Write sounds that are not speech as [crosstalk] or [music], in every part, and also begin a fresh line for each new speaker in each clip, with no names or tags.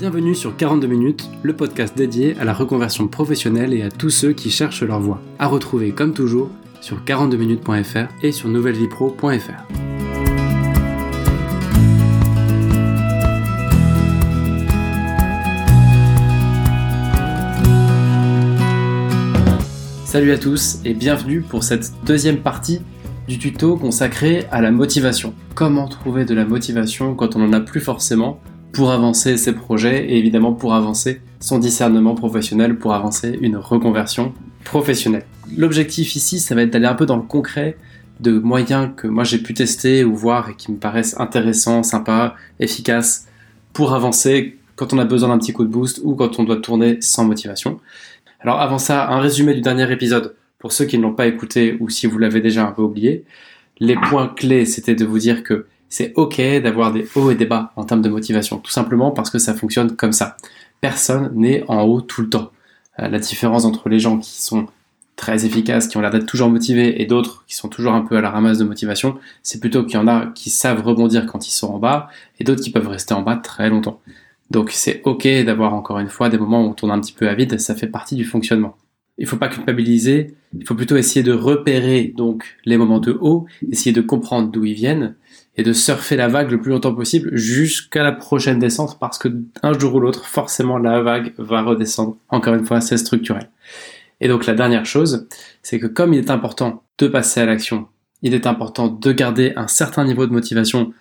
Bienvenue sur 42 minutes, le podcast dédié à la reconversion professionnelle et à tous ceux qui cherchent leur voie. À retrouver comme toujours sur 42minutes.fr et sur nouvellevipro.fr. Salut à tous et bienvenue pour cette deuxième partie du tuto consacré à la motivation. Comment trouver de la motivation quand on n'en a plus forcément pour avancer ses projets et évidemment pour avancer son discernement professionnel, pour avancer une reconversion professionnelle. L'objectif ici, ça va être d'aller un peu dans le concret de moyens que moi j'ai pu tester ou voir et qui me paraissent intéressants, sympas, efficaces pour avancer quand on a besoin d'un petit coup de boost ou quand on doit tourner sans motivation. Alors avant ça, un résumé du dernier épisode pour ceux qui ne l'ont pas écouté ou si vous l'avez déjà un peu oublié. Les points clés, c'était de vous dire que c'est ok d'avoir des hauts et des bas en termes de motivation, tout simplement parce que ça fonctionne comme ça. Personne n'est en haut tout le temps. Euh, la différence entre les gens qui sont très efficaces, qui ont l'air d'être toujours motivés, et d'autres qui sont toujours un peu à la ramasse de motivation, c'est plutôt qu'il y en a qui savent rebondir quand ils sont en bas, et d'autres qui peuvent rester en bas très longtemps. Donc c'est ok d'avoir encore une fois des moments où on tourne un petit peu à vide, ça fait partie du fonctionnement. Il faut pas culpabiliser, il faut plutôt essayer de repérer donc les moments de haut, essayer de comprendre d'où ils viennent, et de surfer la vague le plus longtemps possible jusqu'à la prochaine descente parce que un jour ou l'autre, forcément, la vague va redescendre. Encore une fois, c'est structurel. Et donc la dernière chose, c'est que comme il est important de passer à l'action, il est important de garder un certain niveau de motivation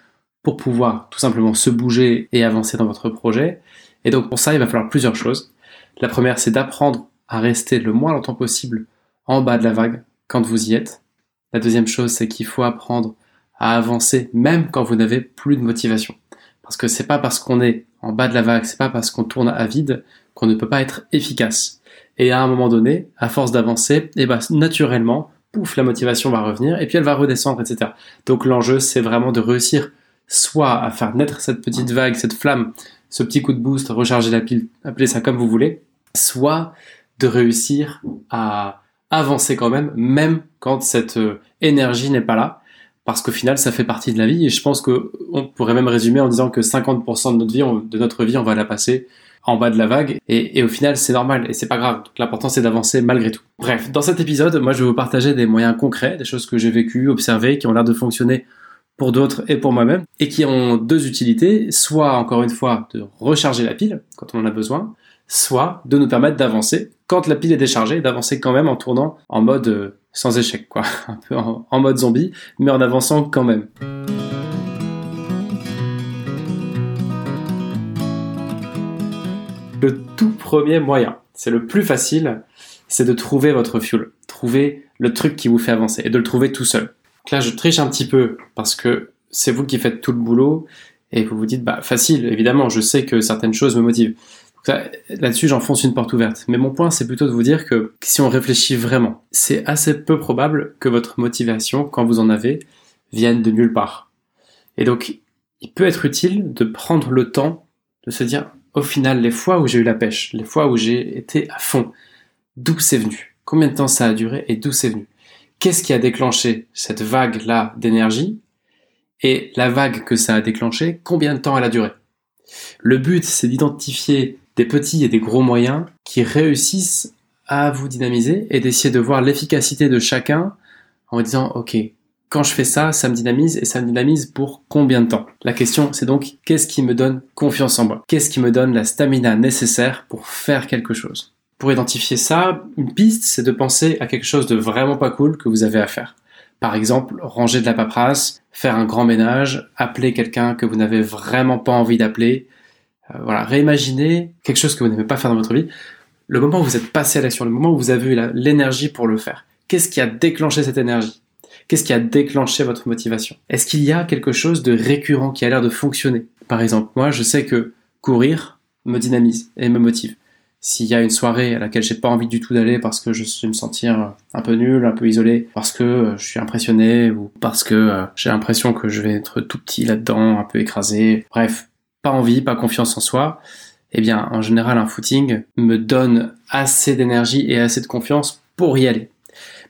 pour pouvoir tout simplement se bouger et avancer dans votre projet. Et donc pour ça, il va falloir plusieurs choses. La première, c'est d'apprendre à rester le moins longtemps possible en bas de la vague quand vous y êtes. La deuxième chose, c'est qu'il faut apprendre à avancer même quand vous n'avez plus de motivation. Parce que c'est pas parce qu'on est en bas de la vague, c'est pas parce qu'on tourne à vide qu'on ne peut pas être efficace. Et à un moment donné, à force d'avancer, et eh ben, naturellement, pouf, la motivation va revenir et puis elle va redescendre, etc. Donc l'enjeu, c'est vraiment de réussir soit à faire naître cette petite vague, cette flamme, ce petit coup de boost, recharger la pile, appelez ça comme vous voulez, soit de réussir à avancer quand même, même quand cette euh, énergie n'est pas là, parce qu'au final, ça fait partie de la vie. Et je pense que on pourrait même résumer en disant que 50% de notre vie, on va la passer en bas de la vague. Et, au final, c'est normal et c'est pas grave. L'important, c'est d'avancer malgré tout. Bref, dans cet épisode, moi, je vais vous partager des moyens concrets, des choses que j'ai vécues, observées, qui ont l'air de fonctionner pour d'autres et pour moi-même, et qui ont deux utilités, soit encore une fois de recharger la pile quand on en a besoin, soit de nous permettre d'avancer quand la pile est déchargée, d'avancer quand même en tournant en mode euh, sans échec, quoi, [laughs] un peu en, mode zombie, mais en avançant quand même. Le tout premier moyen, c'est le plus facile, c'est de trouver votre fuel, trouver le truc qui vous fait avancer et de le trouver tout seul. là, je triche un petit peu parce que c'est vous qui faites tout le boulot et vous vous dites, bah facile, évidemment, je sais que certaines choses me motivent. Là-dessus, j'enfonce une porte ouverte. Mais mon point, c'est plutôt de vous dire que si on réfléchit vraiment, c'est assez peu probable que votre motivation, quand vous en avez, vienne de nulle part. Et donc, il peut être utile de prendre le temps de se dire, au final, les fois où j'ai eu la pêche, les fois où j'ai été à fond, d'où c'est venu? Combien de temps ça a duré et d'où c'est venu? Qu'est-ce qui a déclenché cette vague-là d'énergie Et la vague que ça a déclenché, combien de temps elle a duré? Le but, c'est d'identifier des petits et des gros moyens qui réussissent à vous dynamiser et d'essayer de voir l'efficacité de chacun en disant ok quand je fais ça ça me dynamise et ça me dynamise pour combien de temps? La question c'est donc qu'est-ce qui me donne confiance en moi? Qu'est-ce qui me donne la stamina nécessaire pour faire quelque chose? Pour identifier ça une piste c'est de penser à quelque chose de vraiment pas cool que vous avez à faire. Par exemple, ranger de la paperasse, faire un grand ménage, appeler quelqu'un que vous n'avez vraiment pas envie d'appeler, voilà, réimaginez quelque chose que vous n'aimez pas faire dans votre vie. Le moment où vous êtes passé à l'action, le moment où vous avez eu l'énergie pour le faire. Qu'est-ce qui a déclenché cette énergie? Qu'est-ce qui a déclenché votre motivation? Est-ce qu'il y a quelque chose de récurrent qui a l'air de fonctionner? Par exemple, moi, je sais que courir me dynamise et me motive. S'il y a une soirée à laquelle j'ai pas envie du tout d'aller parce que je vais me sentir un peu nul, un peu isolé, parce que euh, je suis impressionné ou parce que euh, j'ai l'impression que je vais être tout petit là-dedans, un peu écrasé. Bref, pas envie, pas confiance en soi, eh bien, en général, un footing me donne assez d'énergie et assez de confiance pour y aller.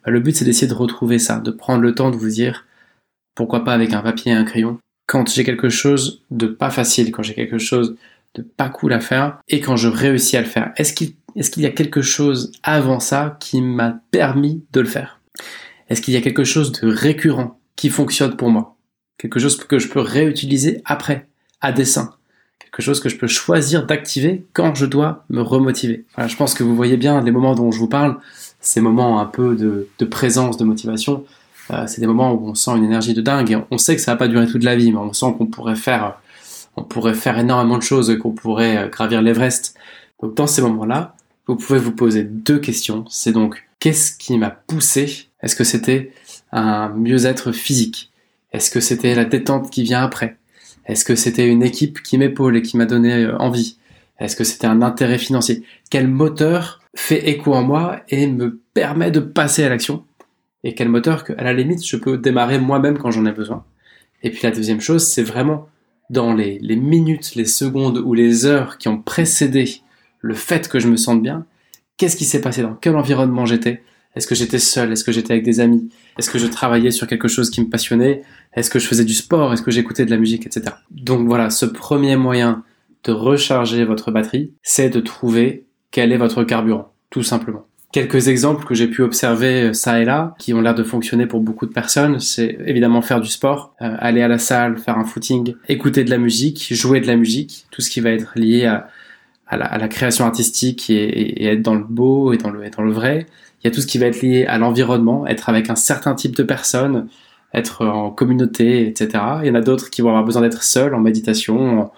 Bah, le but, c'est d'essayer de retrouver ça, de prendre le temps de vous dire, pourquoi pas avec un papier et un crayon, quand j'ai quelque chose de pas facile, quand j'ai quelque chose de pas cool à faire et quand je réussis à le faire. Est-ce qu'il est-ce qu'il y a quelque chose avant ça qui m'a permis de le faire? Est-ce qu'il y a quelque chose de récurrent qui fonctionne pour moi? Quelque chose que je peux réutiliser après, à dessein quelque chose que je peux choisir d'activer quand je dois me remotiver. je pense que vous voyez bien les moments dont je vous parle, ces moments un peu de, présence, de motivation, euh, c'est des moments où on sent une énergie de dingue et on sait que ça va pas durer toute la vie, mais on sent qu'on pourrait faire, on pourrait faire énormément de choses, qu'on pourrait euh, gravir l'Everest. Donc dans ces moments-là, vous pouvez vous poser deux questions. C'est donc qu'est-ce qui m'a poussé? Est-ce que c'était un mieux-être physique? Est-ce que c'était la détente qui vient après? Est-ce que c'était une équipe qui m'épaule et qui m'a donné euh, envie? Est-ce que c'était un intérêt financier? Quel moteur fait écho en moi et me permet de passer à l'action? Et quel moteur que, à la limite, je peux démarrer moi-même quand j'en ai besoin? Et puis la deuxième chose, c'est vraiment dans les, les minutes, les secondes ou les heures qui ont précédé le fait que je me sente bien, qu'est-ce qui s'est passé dans quel environnement j'étais est-ce que j'étais seul? Est-ce que j'étais avec des amis? Est-ce que je travaillais sur quelque chose qui me passionnait? Est-ce que je faisais du sport? Est-ce que j'écoutais de la musique, etc. Donc voilà, ce premier moyen de recharger votre batterie, c'est de trouver quel est votre carburant, tout simplement. Quelques exemples que j'ai pu observer euh, ça et là, qui ont l'air de fonctionner pour beaucoup de personnes, c'est évidemment faire du sport, euh, aller à la salle, faire un footing, écouter de la musique, jouer de la musique, tout ce qui va être lié à, la, création artistique et, être dans le beau et et dans le vrai, il y a tout ce qui va être lié à l'environnement, être avec un certain type de personnes, être en communauté, etc. Il y en a d'autres qui vont avoir besoin d'être seuls en méditation,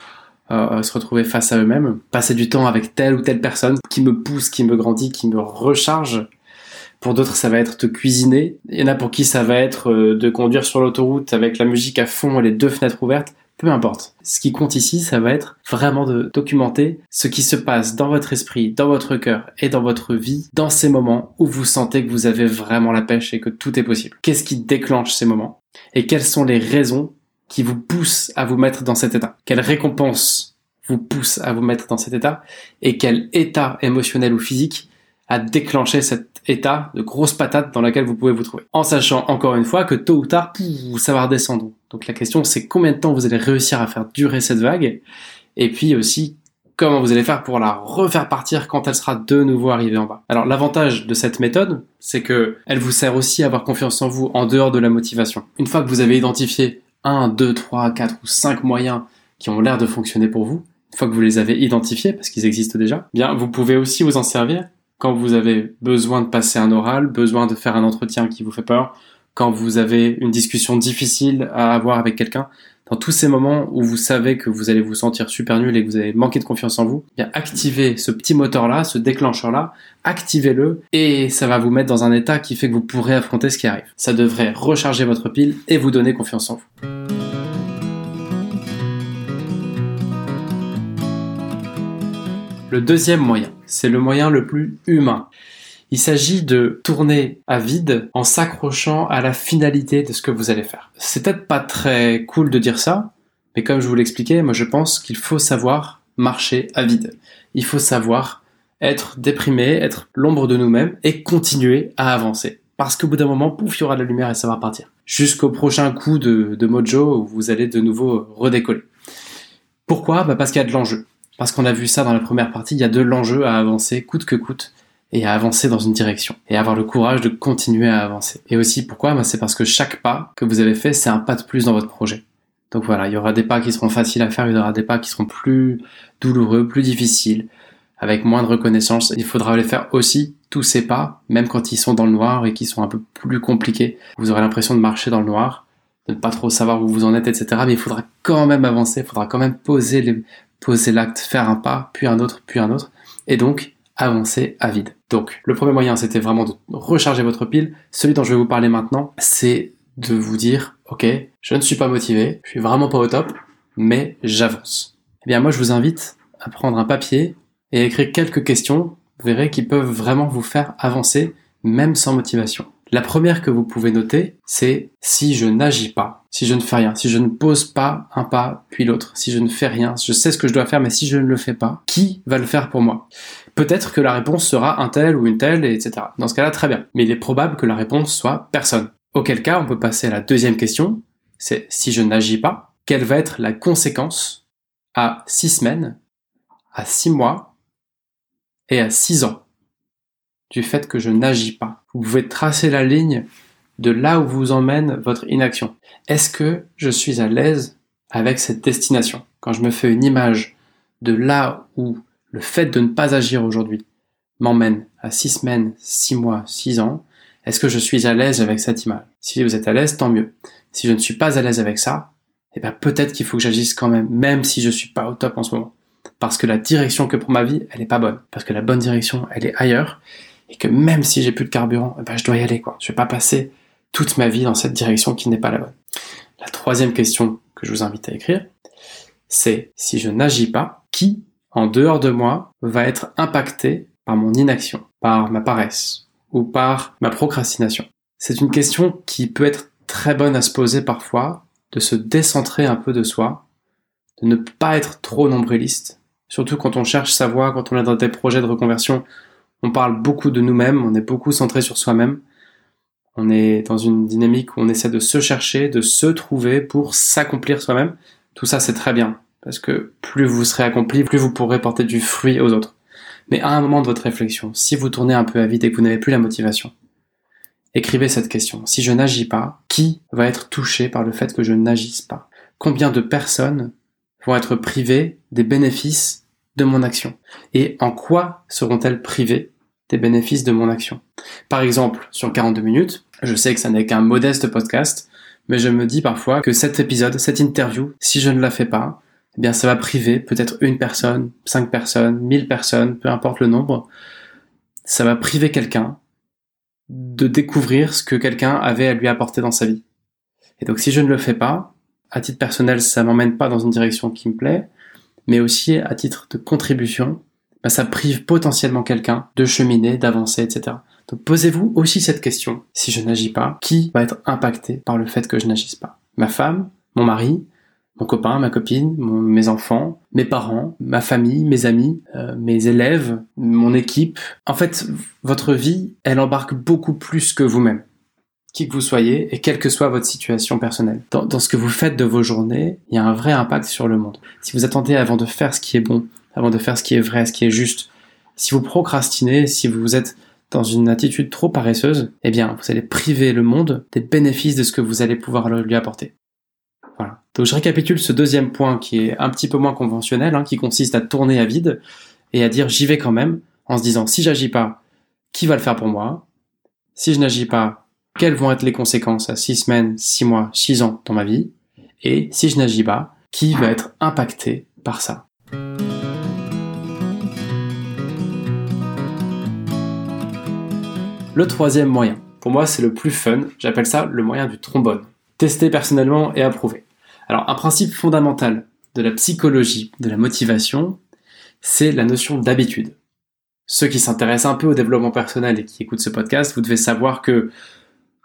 euh, se retrouver face à eux-mêmes, passer du temps avec telle ou telle personne qui me pousse, qui me grandit, qui me recharge. Pour d'autres, ça va être de cuisiner. Il y en a pour qui ça va être euh, de conduire sur l'autoroute avec la musique à fond et les deux fenêtres ouvertes peu importe. Ce qui compte ici, ça va être vraiment de documenter ce qui se passe dans votre esprit, dans votre cœur et dans votre vie, dans ces moments où vous sentez que vous avez vraiment la pêche et que tout est possible. Qu'est-ce qui déclenche ces moments Et quelles sont les raisons qui vous poussent à vous mettre dans cet état? Quelles récompenses vous poussent à vous mettre dans cet état Et quel état émotionnel ou physique a déclenché cet état de grosse patate dans laquelle vous pouvez vous trouver. En sachant encore une fois que tôt ou tard, ça va redescendre. Donc la question c'est combien de temps vous allez réussir à faire durer cette vague et puis aussi comment vous allez faire pour la refaire partir quand elle sera de nouveau arrivée en bas. Alors l'avantage de cette méthode, c'est que elle vous sert aussi à avoir confiance en vous en dehors de la motivation. Une fois que vous avez identifié 1, 2, 3, 4 ou 5 moyens qui ont l'air de fonctionner pour vous, une fois que vous les avez identifiés parce qu'ils existent déjà, bien vous pouvez aussi vous en servir quand vous avez besoin de passer un oral, besoin de faire un entretien qui vous fait peur, quand vous avez une discussion difficile à avoir avec quelqu'un, dans tous ces moments où vous savez que vous allez vous sentir super nul et que vous allez manquer de confiance en vous, bien activez ce petit moteur-là, ce déclencheur-là, activez-le et ça va vous mettre dans un état qui fait que vous pourrez affronter ce qui arrive. Ça devrait recharger votre pile et vous donner confiance en vous. Le deuxième moyen, c'est le moyen le plus humain. Il s'agit de tourner à vide en s'accrochant à la finalité de ce que vous allez faire. C'est peut-être pas très cool de dire ça, mais comme je vous l'expliquais, moi je pense qu'il faut savoir marcher à vide. Il faut savoir être déprimé, être l'ombre de nous-mêmes et continuer à avancer. Parce qu'au bout d'un moment, pouf, il y aura de la lumière et ça va partir. Jusqu'au prochain coup de, mojo où vous allez de nouveau redécoller. Pourquoi? Bah Parce qu'il y a de l'enjeu. Parce qu'on a vu ça dans la première partie, il y a de l'enjeu à avancer coûte que coûte et à avancer dans une direction et avoir le courage de continuer à avancer. Et aussi pourquoi? Bah, C'est parce que chaque pas que vous avez fait, c'est un pas de plus dans votre projet. Donc voilà, il y aura des pas qui seront faciles à faire, il y aura des pas qui seront plus douloureux, plus difficiles, avec moins de reconnaissance. Il faudra les faire aussi, tous ces pas, même quand ils sont dans le noir et qui sont un peu plus compliqués. Vous aurez l'impression de marcher dans le noir, de ne pas trop savoir où vous en êtes, etc. Mais il faudra quand même avancer, il faudra quand même poser les, poser l'acte, faire un pas, puis un autre, puis un autre. Et donc, avancer à vide. Donc, le premier moyen, c'était vraiment de recharger votre pile. Celui dont je vais vous parler maintenant, c'est de vous dire, ok, je ne suis pas motivé, je suis vraiment pas au top, mais j'avance. Eh bien, moi, je vous invite à prendre un papier et écrire quelques questions, vous verrez, qui peuvent vraiment vous faire avancer, même sans motivation. La première que vous pouvez noter, c'est si je n'agis pas, si je ne fais rien, si je ne pose pas un pas puis l'autre, si je ne fais rien, je sais ce que je dois faire, mais si je ne le fais pas, qui va le faire pour moi? Peut-être que la réponse sera un tel ou une telle, etc. Dans ce cas-là, très bien. Mais il est probable que la réponse soit personne. Auquel cas, on peut passer à la deuxième question, c'est si je n'agis pas, quelle va être la conséquence à six semaines, à 6 mois et à 6 ans du fait que je n'agis pas? Vous pouvez tracer la ligne de là où vous emmène votre inaction. Est-ce que je suis à l'aise avec cette destination? Quand je me fais une image de là où le fait de ne pas agir aujourd'hui m'emmène à 6 semaines, 6 mois, 6 ans, est-ce que je suis à l'aise avec cette image? Si vous êtes à l'aise, tant mieux. Si je ne suis pas à l'aise avec ça, eh bien peut-être qu'il faut que j'agisse quand même, même si je suis pas au top en ce moment. Parce que la direction que pour ma vie, elle est pas bonne. Parce que la bonne direction, elle est ailleurs. Et que même si j'ai plus de carburant, eh ben je dois y aller, quoi. Je vais pas passer toute ma vie dans cette direction qui n'est pas la bonne. La troisième question que je vous invite à écrire, c'est si je n'agis pas, qui, en dehors de moi, va être impacté par mon inaction, par ma paresse ou par ma procrastination? C'est une question qui peut être très bonne à se poser parfois, de se décentrer un peu de soi, de ne pas être trop nombriliste, surtout quand on cherche sa voie, quand on est dans des projets de reconversion, on parle beaucoup de nous-mêmes, on est beaucoup centré sur soi-même, on est dans une dynamique où on essaie de se chercher, de se trouver pour s'accomplir soi-même. Tout ça, c'est très bien, parce que plus vous serez accompli, plus vous pourrez porter du fruit aux autres. Mais à un moment de votre réflexion, si vous tournez un peu à vide et que vous n'avez plus la motivation, écrivez cette question. Si je n'agis pas, qui va être touché par le fait que je n'agisse pas? Combien de personnes vont être privées des bénéfices de mon action? Et en quoi seront-elles privées bénéfices de mon action Par exemple, sur 42 minutes, je sais que ça n'est qu'un modeste podcast, mais je me dis parfois que cet épisode, cette interview, si je ne la fais pas, eh bien ça va priver peut-être une personne, cinq personnes, mille personnes, peu importe le nombre, ça va priver quelqu'un de découvrir ce que quelqu'un avait à lui apporter dans sa vie. Et donc si je ne le fais pas, à titre personnel, ça m'emmène pas dans une direction qui me plaît, mais aussi à titre de contribution, bah, ça prive potentiellement quelqu'un de cheminer, d'avancer, etc. Donc posez-vous aussi cette question. Si je n'agis pas, qui va être impacté par le fait que je n'agisse pas? Ma femme Mon mari mon copain, ma copine, mes enfants, mes parents, ma famille, mes amis, euh, mes élèves, mon équipe. En fait, votre vie, elle embarque beaucoup plus que vous-même, qui que vous soyez et quelle que soit votre situation personnelle. Dans, dans ce que vous faites de vos journées, il y a un vrai impact sur le monde. Si vous attendez avant de faire ce qui est bon, avant de faire ce qui est vrai, ce qui est juste, si vous procrastinez, si vous êtes dans une attitude trop paresseuse, eh bien, vous allez priver le monde des bénéfices de ce que vous allez pouvoir lui apporter. Donc je récapitule ce deuxième point qui est un petit peu moins conventionnel, hein, qui consiste à tourner à vide et à dire j'y vais quand même, en se disant si j'agis pas, qui va le faire pour moi? Si je n'agis pas, quelles vont être les conséquences à 6 semaines, 6 mois, 6 ans dans ma vie? Et si je n'agis pas, qui va être impacté par ça? Le troisième moyen, pour moi c'est le plus fun, j'appelle ça le moyen du trombone. Testé personnellement et approuvé. Alors un principe fondamental de la psychologie de la motivation, c'est la notion d'habitude. Ceux qui s'intéressent un peu au développement personnel et qui écoutent ce podcast, vous devez savoir que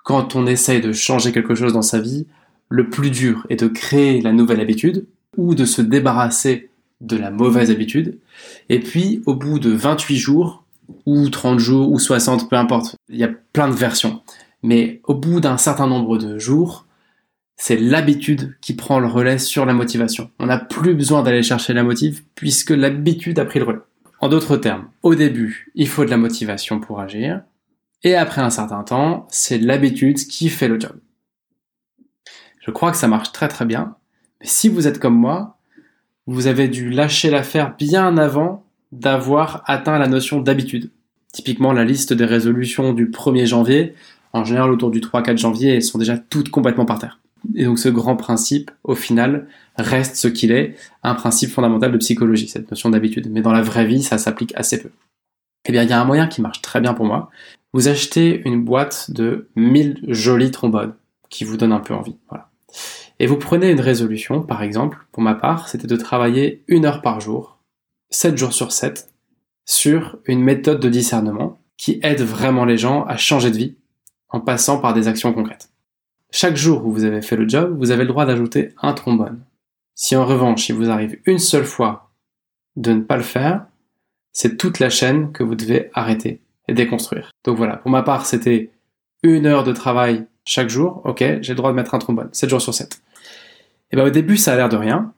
quand on essaye de changer quelque chose dans sa vie, le plus dur est de créer la nouvelle habitude ou de se débarrasser de la mauvaise habitude. Et puis, au bout de 28 jours, ou 30 jours, ou 60, peu importe, il y a plein de versions. Mais au bout d'un certain nombre de jours, c'est l'habitude qui prend le relais sur la motivation. On n'a plus besoin d'aller chercher la motive puisque l'habitude a pris le relais. En d'autres termes, au début, il faut de la motivation pour agir, et après un certain temps, c'est l'habitude qui fait le job. Je crois que ça marche très très bien, mais si vous êtes comme moi, vous avez dû lâcher l'affaire bien avant d'avoir atteint la notion d'habitude. Typiquement, la liste des résolutions du 1er janvier, en général autour du 3-4 janvier, elles sont déjà toutes complètement par terre. Et donc ce grand principe, au final, reste ce qu'il est, un principe fondamental de psychologie, cette notion d'habitude. Mais dans la vraie vie, ça s'applique assez peu. Eh bien, il y a un moyen qui marche très bien pour moi. Vous achetez une boîte de 1000 jolis trombones qui vous donnent un peu envie. Voilà. Et vous prenez une résolution, par exemple, pour ma part, c'était de travailler une heure par jour, 7 jours sur 7, sur une méthode de discernement qui aide vraiment les gens à changer de vie en passant par des actions concrètes. Chaque jour où vous avez fait le job, vous avez le droit d'ajouter un trombone. Si en revanche, il vous arrive une seule fois de ne pas le faire, c'est toute la chaîne que vous devez arrêter et déconstruire. Donc voilà, pour ma part, c'était une heure de travail chaque jour. Ok, j'ai le droit de mettre un trombone, 7 jours sur 7. Et ben au début, ça a l'air de rien.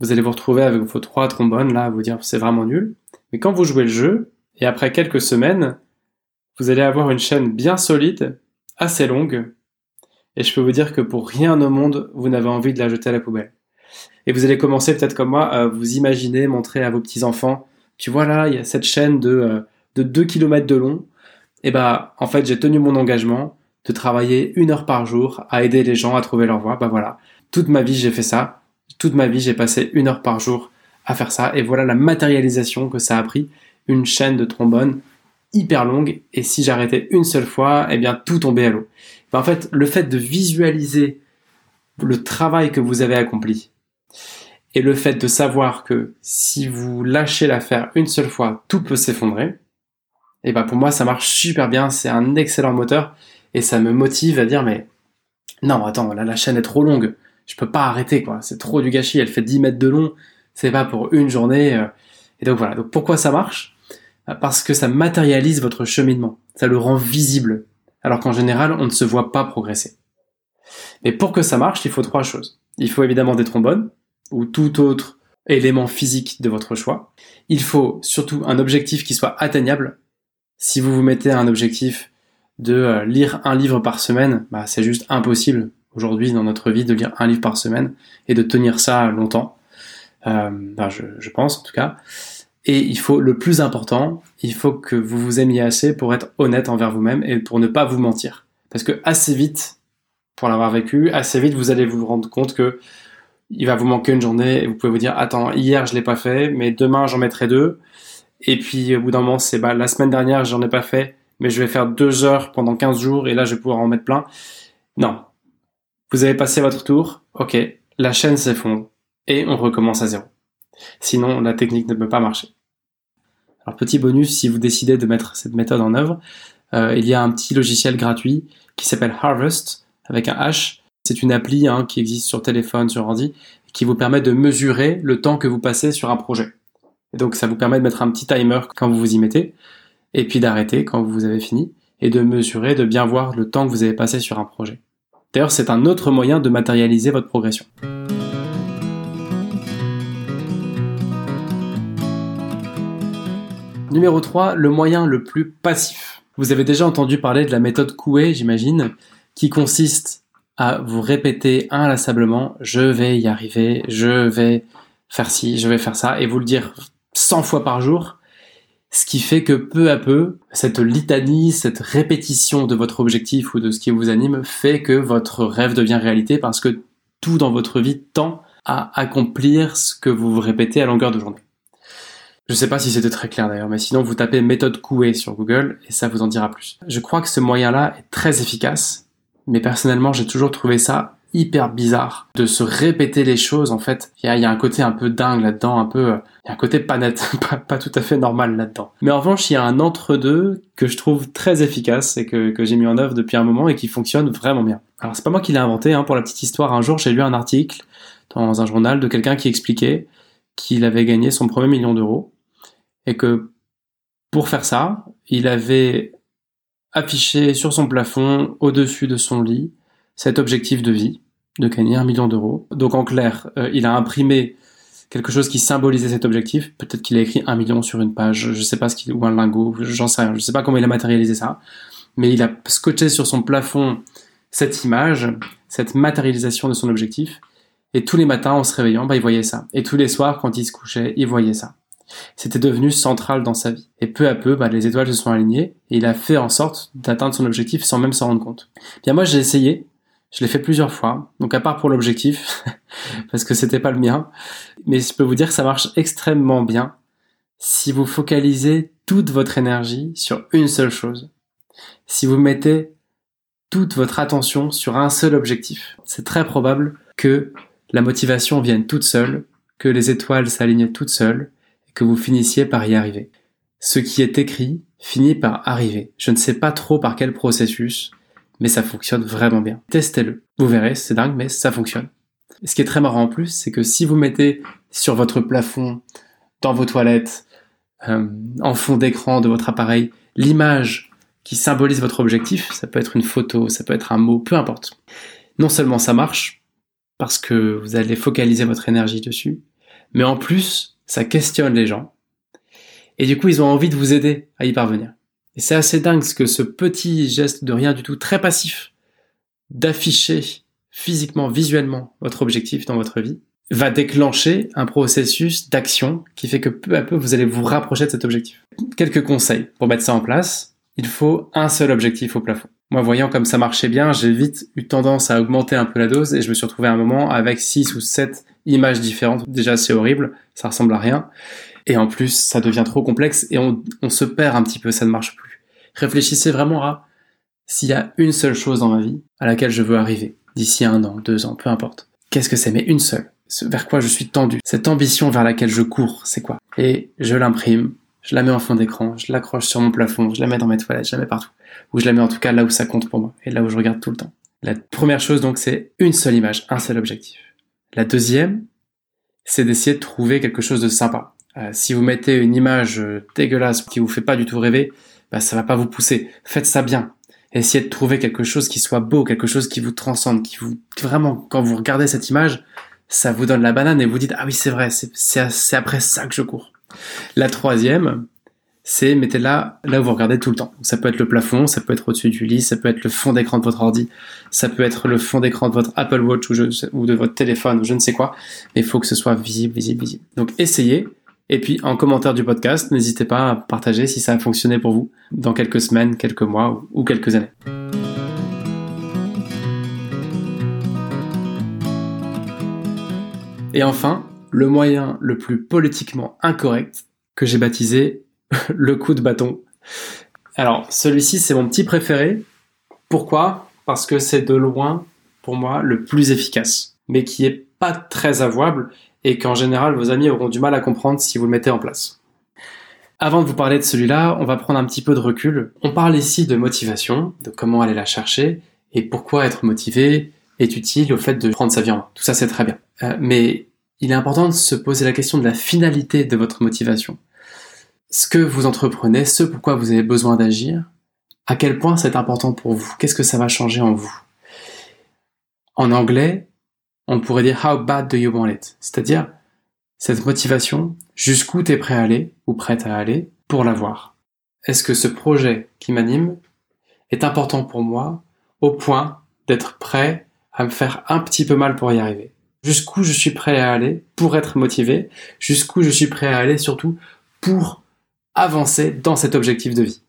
Vous allez vous retrouver avec vos trois trombones là, à vous dire c'est vraiment nul. Mais quand vous jouez le jeu, et après quelques semaines, vous allez avoir une chaîne bien solide, assez longue, et je peux vous dire que pour rien au monde, vous n'avez envie de la jeter à la poubelle. Et vous allez commencer peut-être comme moi à vous imaginer, montrer à vos petits-enfants, tu vois là, il y a cette chaîne de, euh, de 2 km de long, et bah en fait j'ai tenu mon engagement de travailler une heure par jour à aider les gens à trouver leur voie, bah voilà, toute ma vie j'ai fait ça, toute ma vie j'ai passé une heure par jour à faire ça, et voilà la matérialisation que ça a pris, une chaîne de trombone hyper longue, et si j'arrêtais une seule fois, eh bien tout tombait à l'eau. Bah, en fait, le fait de visualiser le travail que vous avez accompli, et le fait de savoir que si vous lâchez l'affaire une seule fois, tout peut s'effondrer, et bah pour moi ça marche super bien, c'est un excellent moteur. Et ça me motive à dire mais non attends là la chaîne est trop longue, je peux pas arrêter quoi, c'est trop du gâchis, elle fait 10 mètres de long, c'est pas pour une journée euh. et donc voilà donc pourquoi ça marche? Bah, Parce que ça matérialise votre cheminement, ça le rend visible, alors qu'en général on ne se voit pas progresser. Mais pour que ça marche, il faut trois choses. Il faut évidemment des trombones ou tout autre élément physique de votre choix. Il faut surtout un objectif qui soit atteignable si vous vous mettez un objectif de euh, lire un livre par semaine, bah, c'est juste impossible aujourd'hui dans notre vie de lire un livre par semaine et de tenir ça longtemps. Euh, bah, je, je, pense en tout cas. Et il faut le plus important, il faut que vous vous aimiez assez pour être honnête envers vous-même et pour ne pas vous mentir. Parce que assez vite, pour l'avoir vécu, assez vite vous allez vous rendre compte que il va vous manquer une journée et vous pouvez vous dire attends hier je l'ai pas fait mais demain j'en mettrai deux et puis au bout d'un moment, c'est bah la semaine dernière, j'en ai pas fait, mais je vais faire deux heures pendant 15 jours et là je vais pouvoir en mettre plein. Non. Vous avez passé votre tour, ok, la chaîne s'effondre et on recommence à zéro. Sinon, la technique ne peut pas marcher. Alors petit bonus, si vous décidez de mettre cette méthode en œuvre, euh, il y a un petit logiciel gratuit qui s'appelle Harvest avec un H. C'est une appli hein, qui existe sur téléphone, sur ordi, qui vous permet de mesurer le temps que vous passez sur un projet. Et donc ça vous permet de mettre un petit timer quand vous vous y mettez, et puis d'arrêter quand vous avez fini, et de mesurer, de bien voir le temps que vous avez passé sur un projet. D'ailleurs, c'est un autre moyen de matérialiser votre progression. Numéro 3, le moyen le plus passif. Vous avez déjà entendu parler de la méthode Coué, j'imagine, qui consiste à vous répéter inlassablement je vais y arriver, je vais faire ci, je vais faire ça, et vous le dire 100 fois par jour, ce qui fait que peu à peu, cette litanie, cette répétition de votre objectif ou de ce qui vous anime fait que votre rêve devient réalité parce que tout dans votre vie tend à accomplir ce que vous vous répétez à longueur de journée. Je sais pas si c'était très clair d'ailleurs, mais sinon vous tapez méthode Coué sur Google et ça vous en dira plus. Je crois que ce moyen-là est très efficace, mais personnellement j'ai toujours trouvé ça hyper bizarre de se répéter les choses en fait. Il y a, un côté un peu dingue là-dedans, un peu, y a un côté pas net, [laughs] pas, tout à fait normal là-dedans. Mais en revanche, il y a un entre-deux que je trouve très efficace et que, que j'ai mis en œuvre depuis un moment et qui fonctionne vraiment bien. Alors c'est pas moi qui l'ai inventé, hein, pour la petite histoire, un jour j'ai lu un article dans un journal de quelqu'un qui expliquait qu'il avait gagné son premier million d'euros et que pour faire ça, il avait affiché sur son plafond, au-dessus de son lit, cet objectif de vie de gagner un million d'euros. Donc en clair, euh, il a imprimé quelque chose qui symbolisait cet objectif. Peut-être qu'il a écrit un million sur une page, je sais pas ce qu'il, ou un lingot, j'en sais rien, je sais pas comment il a matérialisé ça. Mais il a scotché sur son plafond cette image, cette matérialisation de son objectif. Et tous les matins, en se réveillant, bah, il voyait ça. Et tous les soirs, quand il se couchait, il voyait ça. C'était devenu central dans sa vie. Et peu à peu, bah, les étoiles se sont alignées et il a fait en sorte d'atteindre son objectif sans même s'en rendre compte. Bien moi, j'ai essayé je l'ai fait plusieurs fois, donc à part pour l'objectif, [laughs] parce que c'était pas le mien, mais je peux vous dire que ça marche extrêmement bien si vous focalisez toute votre énergie sur une seule chose. Si vous mettez toute votre attention sur un seul objectif, c'est très probable que la motivation vienne toute seule, que les étoiles s'alignent toutes seules, et que vous finissiez par y arriver. Ce qui est écrit finit par arriver. Je ne sais pas trop par quel processus, mais ça fonctionne vraiment bien. Testez-le. Vous verrez, c'est dingue, mais ça fonctionne. ce qui est très marrant en plus, c'est que si vous mettez sur votre plafond, dans vos toilettes, euh, en fond d'écran de votre appareil, l'image qui symbolise votre objectif, ça peut être une photo, ça peut être un mot, peu importe. Non seulement ça marche, parce que vous allez focaliser votre énergie dessus, Mais en plus, ça questionne les gens. Et du coup, ils ont envie de vous aider à y parvenir. Et c'est assez dingue ce que ce petit geste de rien du tout, très passif, d'afficher physiquement, visuellement votre objectif dans votre vie, va déclencher un processus d'action qui fait que peu à peu vous allez vous rapprocher de cet objectif. Quelques conseils pour mettre ça en place. Il faut un seul objectif au plafond. Moi, voyant comme ça marchait bien, j'ai vite eu tendance à augmenter un peu la dose et je me suis retrouvé à un moment avec 6 ou 7 images différentes. Déjà, c'est horrible, ça ressemble à rien. Et en plus, ça devient trop complexe et on, se perd un petit peu, ça ne marche plus. Réfléchissez vraiment à s'il y a une seule chose dans ma vie à laquelle je veux arriver d'ici un an, deux ans, peu importe. Qu'est-ce que c'est? Mais une seule. Vers quoi je suis tendu. Cette ambition vers laquelle je cours, c'est quoi? Et je l'imprime, je la mets en fond d'écran, je l'accroche sur mon plafond, je la mets dans mes toilettes, je la mets partout. Ou je la mets en tout cas là où ça compte pour moi et là où je regarde tout le temps. La première chose donc c'est une seule image, un seul objectif. La deuxième, c'est d'essayer de trouver quelque chose de sympa. Euh, si vous mettez une image euh, dégueulasse qui vous fait pas du tout rêver, bah ça va pas vous pousser. Faites ça bien. Essayez de trouver quelque chose qui soit beau, quelque chose qui vous transcende, qui vous vraiment quand vous regardez cette image, ça vous donne la banane et vous dites ah oui c'est vrai, c'est après ça que je cours. La troisième, c'est mettez-la là où vous regardez tout le temps. Ça peut être le plafond, ça peut être au-dessus du lit, ça peut être le fond d'écran de votre ordi, ça peut être le fond d'écran de votre Apple Watch ou, ou de votre téléphone ou je ne sais quoi, mais il faut que ce soit visible, visible, visible. Donc essayez, et puis en commentaire du podcast, n'hésitez pas à partager si ça a fonctionné pour vous dans quelques semaines, quelques mois ou quelques années. Et enfin, le moyen le plus politiquement incorrect que j'ai baptisé [laughs] le coup de bâton. Alors, celui-ci, c'est mon petit préféré. Pourquoi? Parce que c'est de loin, pour moi, le plus efficace, mais qui est pas très avouable et qu'en général, vos amis auront du mal à comprendre si vous le mettez en place. Avant de vous parler de celui-là, on va prendre un petit peu de recul. On parle ici de motivation, de comment aller la chercher et pourquoi être motivé est utile au fait de prendre sa vie en main. Tout ça, c'est très bien. Euh, mais il est important de se poser la question de la finalité de votre motivation ce que vous entreprenez, ce pourquoi vous avez besoin d'agir, à quel point c'est important pour vous, qu'est-ce que ça va changer en vous? En anglais, on pourrait dire How bad do you want it? C'est-à-dire, cette motivation, jusqu'où tu es prêt à aller ou prête à aller pour l'avoir? Est-ce que ce projet qui m'anime est important pour moi au point d'être prêt à me faire un petit peu mal pour y arriver? Jusqu'où je suis prêt à aller pour être motivé? Jusqu'où je suis prêt à aller surtout pour avancer dans cet objectif de vie?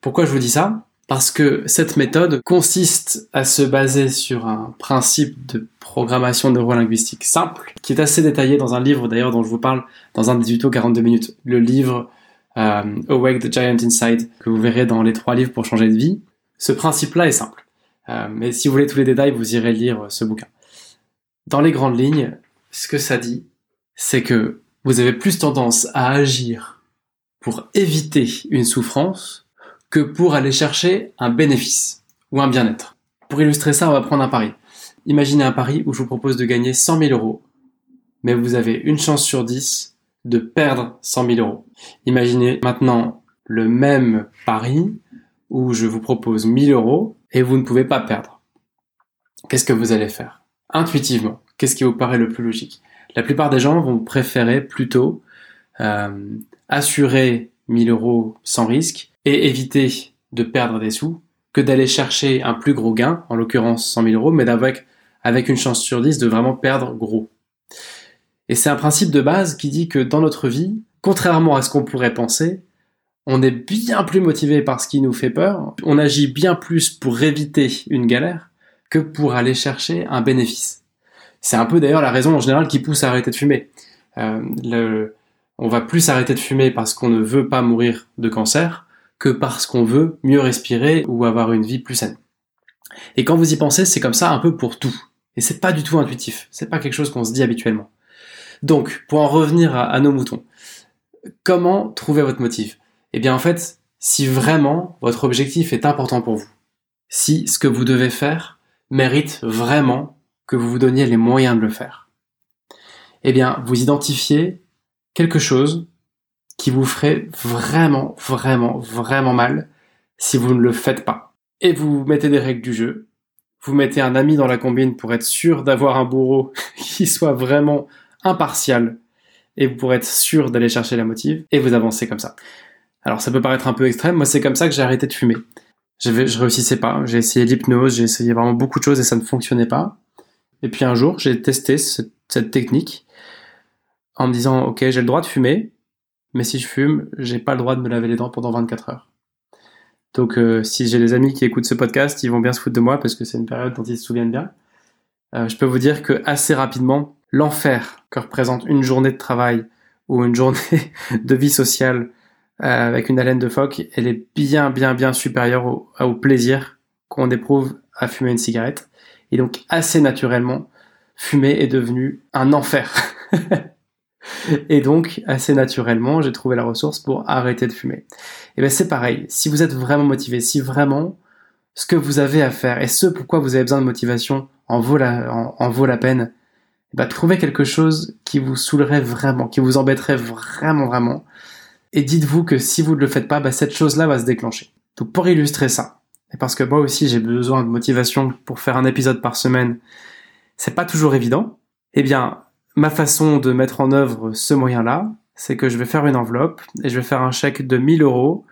Pourquoi je vous dis ça? Parce que cette méthode consiste à se baser sur un principe de programmation neurolinguistique simple, qui est assez détaillé dans un livre d'ailleurs dont je vous parle dans un des tutos 42 minutes, le livre euh, Awake the Giant Inside, que vous verrez dans les trois livres pour changer de vie. Ce principe-là est simple. Euh, mais si vous voulez tous les détails, vous irez lire ce bouquin. Dans les grandes lignes, ce que ça dit, c'est que vous avez plus tendance à agir pour éviter une souffrance que pour aller chercher un bénéfice ou un bien-être. Pour illustrer ça, on va prendre un pari. Imaginez un pari où je vous propose de gagner 100 000 euros, mais vous avez une chance sur 10 de perdre 100 000 euros. Imaginez maintenant le même pari où je vous propose 1000 euros et vous ne pouvez pas perdre. Qu'est-ce que vous allez faire? Intuitivement, qu'est-ce qui vous paraît le plus logique? La plupart des gens vont préférer plutôt euh, assurer 1000 euros sans risque et éviter de perdre des sous que d'aller chercher un plus gros gain, en l'occurrence 100 000 euros, mais avec, une chance sur 10 de vraiment perdre gros. Et c'est un principe de base qui dit que dans notre vie, contrairement à ce qu'on pourrait penser, on est bien plus motivé par ce qui nous fait peur, on agit bien plus pour éviter une galère que pour aller chercher un bénéfice. C'est un peu d'ailleurs la raison en général qui pousse à arrêter de fumer. Euh, le, on va plus arrêter de fumer parce qu'on ne veut pas mourir de cancer que parce qu'on veut mieux respirer ou avoir une vie plus saine. Et quand vous y pensez, c'est comme ça un peu pour tout. Et c'est pas du tout intuitif. C'est pas quelque chose qu'on se dit habituellement. Donc, pour en revenir à, nos moutons, comment trouver votre motif? Eh bien, en fait, si vraiment votre objectif est important pour vous, si ce que vous devez faire mérite vraiment que vous vous donniez les moyens de le faire, eh bien, vous identifiez quelque chose qui vous ferait vraiment, vraiment, vraiment mal si vous ne le faites pas. Et vous mettez des règles du jeu, vous mettez un ami dans la combine pour être sûr d'avoir un bourreau [laughs] qui soit vraiment impartial et pourrez être sûr d'aller chercher la motive et vous avancez comme ça. Alors ça peut paraître un peu extrême, moi c'est comme ça que j'ai arrêté de fumer. Je, je réussissais pas, j'ai essayé l'hypnose, j'ai essayé vraiment beaucoup de choses et ça ne fonctionnait pas. Et puis un jour, j'ai testé cette technique en me disant ok, j'ai le droit de fumer, mais si je fume, j'ai pas le droit de me laver les dents pendant 24 heures. Donc euh, si j'ai des amis qui écoutent ce podcast, ils vont bien se foutre de moi parce que c'est une période dont ils se souviennent bien. Euh, je peux vous dire que assez rapidement, l'enfer que représente une journée de travail ou une journée [laughs] de vie sociale euh, avec une haleine de phoque, elle est bien bien bien supérieure au, au plaisir qu'on éprouve à fumer une cigarette. Et donc assez naturellement, fumer est devenu un enfer. [laughs] Et donc, assez naturellement, j'ai trouvé la ressource pour arrêter de fumer. Et ben c'est pareil, si vous êtes vraiment motivé, si vraiment ce que vous avez à faire et ce pourquoi vous avez besoin de motivation en vaut la, en, vaut la peine, ben trouvez quelque chose qui vous saoulerait vraiment, qui vous embêterait vraiment, vraiment. Et dites-vous que si vous ne le faites pas, ben cette chose-là va se déclencher. Donc pour illustrer ça, et parce que moi aussi j'ai besoin de motivation pour faire un épisode par semaine, c'est pas toujours évident, eh bien, ma façon de mettre en œuvre ce moyen-là, c'est que je vais faire une enveloppe et je vais faire un chèque de 1000 euros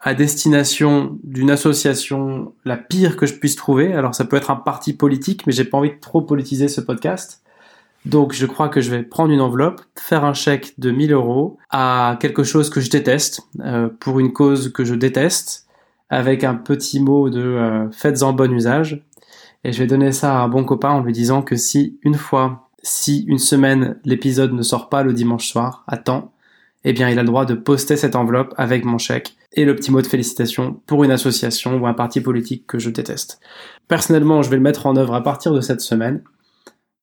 à destination d'une association la pire que je puisse trouver. Alors ça peut être un parti politique, mais j'ai pas envie de trop politiser ce podcast. Donc je crois que je vais prendre une enveloppe, faire un chèque de 1000 euros à quelque chose que je déteste, euh, pour une cause que je déteste, avec un petit mot de euh, faites-en bon usage. Et je vais donner ça à un bon copain en lui disant que si une fois si une semaine l'épisode ne sort pas le dimanche soir à temps, eh bien il a le droit de poster cette enveloppe avec mon chèque et le petit mot de félicitation pour une association ou un parti politique que je déteste. Personnellement, je vais le mettre en œuvre à partir de cette semaine.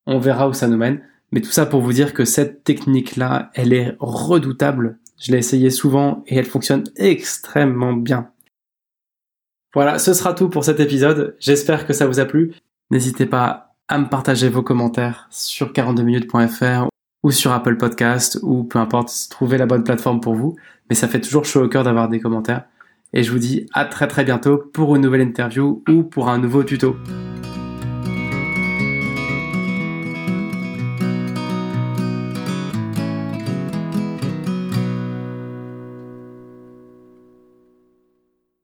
On verra où ça nous mène. Mais tout ça pour vous dire que cette technique-là, elle est redoutable. Je l'ai essayé souvent et elle fonctionne extrêmement bien. Voilà, ce sera tout pour cet épisode. J'espère que ça vous a plu. N'hésitez pas à me partager vos commentaires sur 42minutes.fr ou sur Apple Podcast ou peu importe, trouvez la bonne plateforme pour vous. Mais ça fait toujours chaud au cœur d'avoir des commentaires. Et je vous dis à très très bientôt pour une nouvelle interview ou pour un nouveau tuto.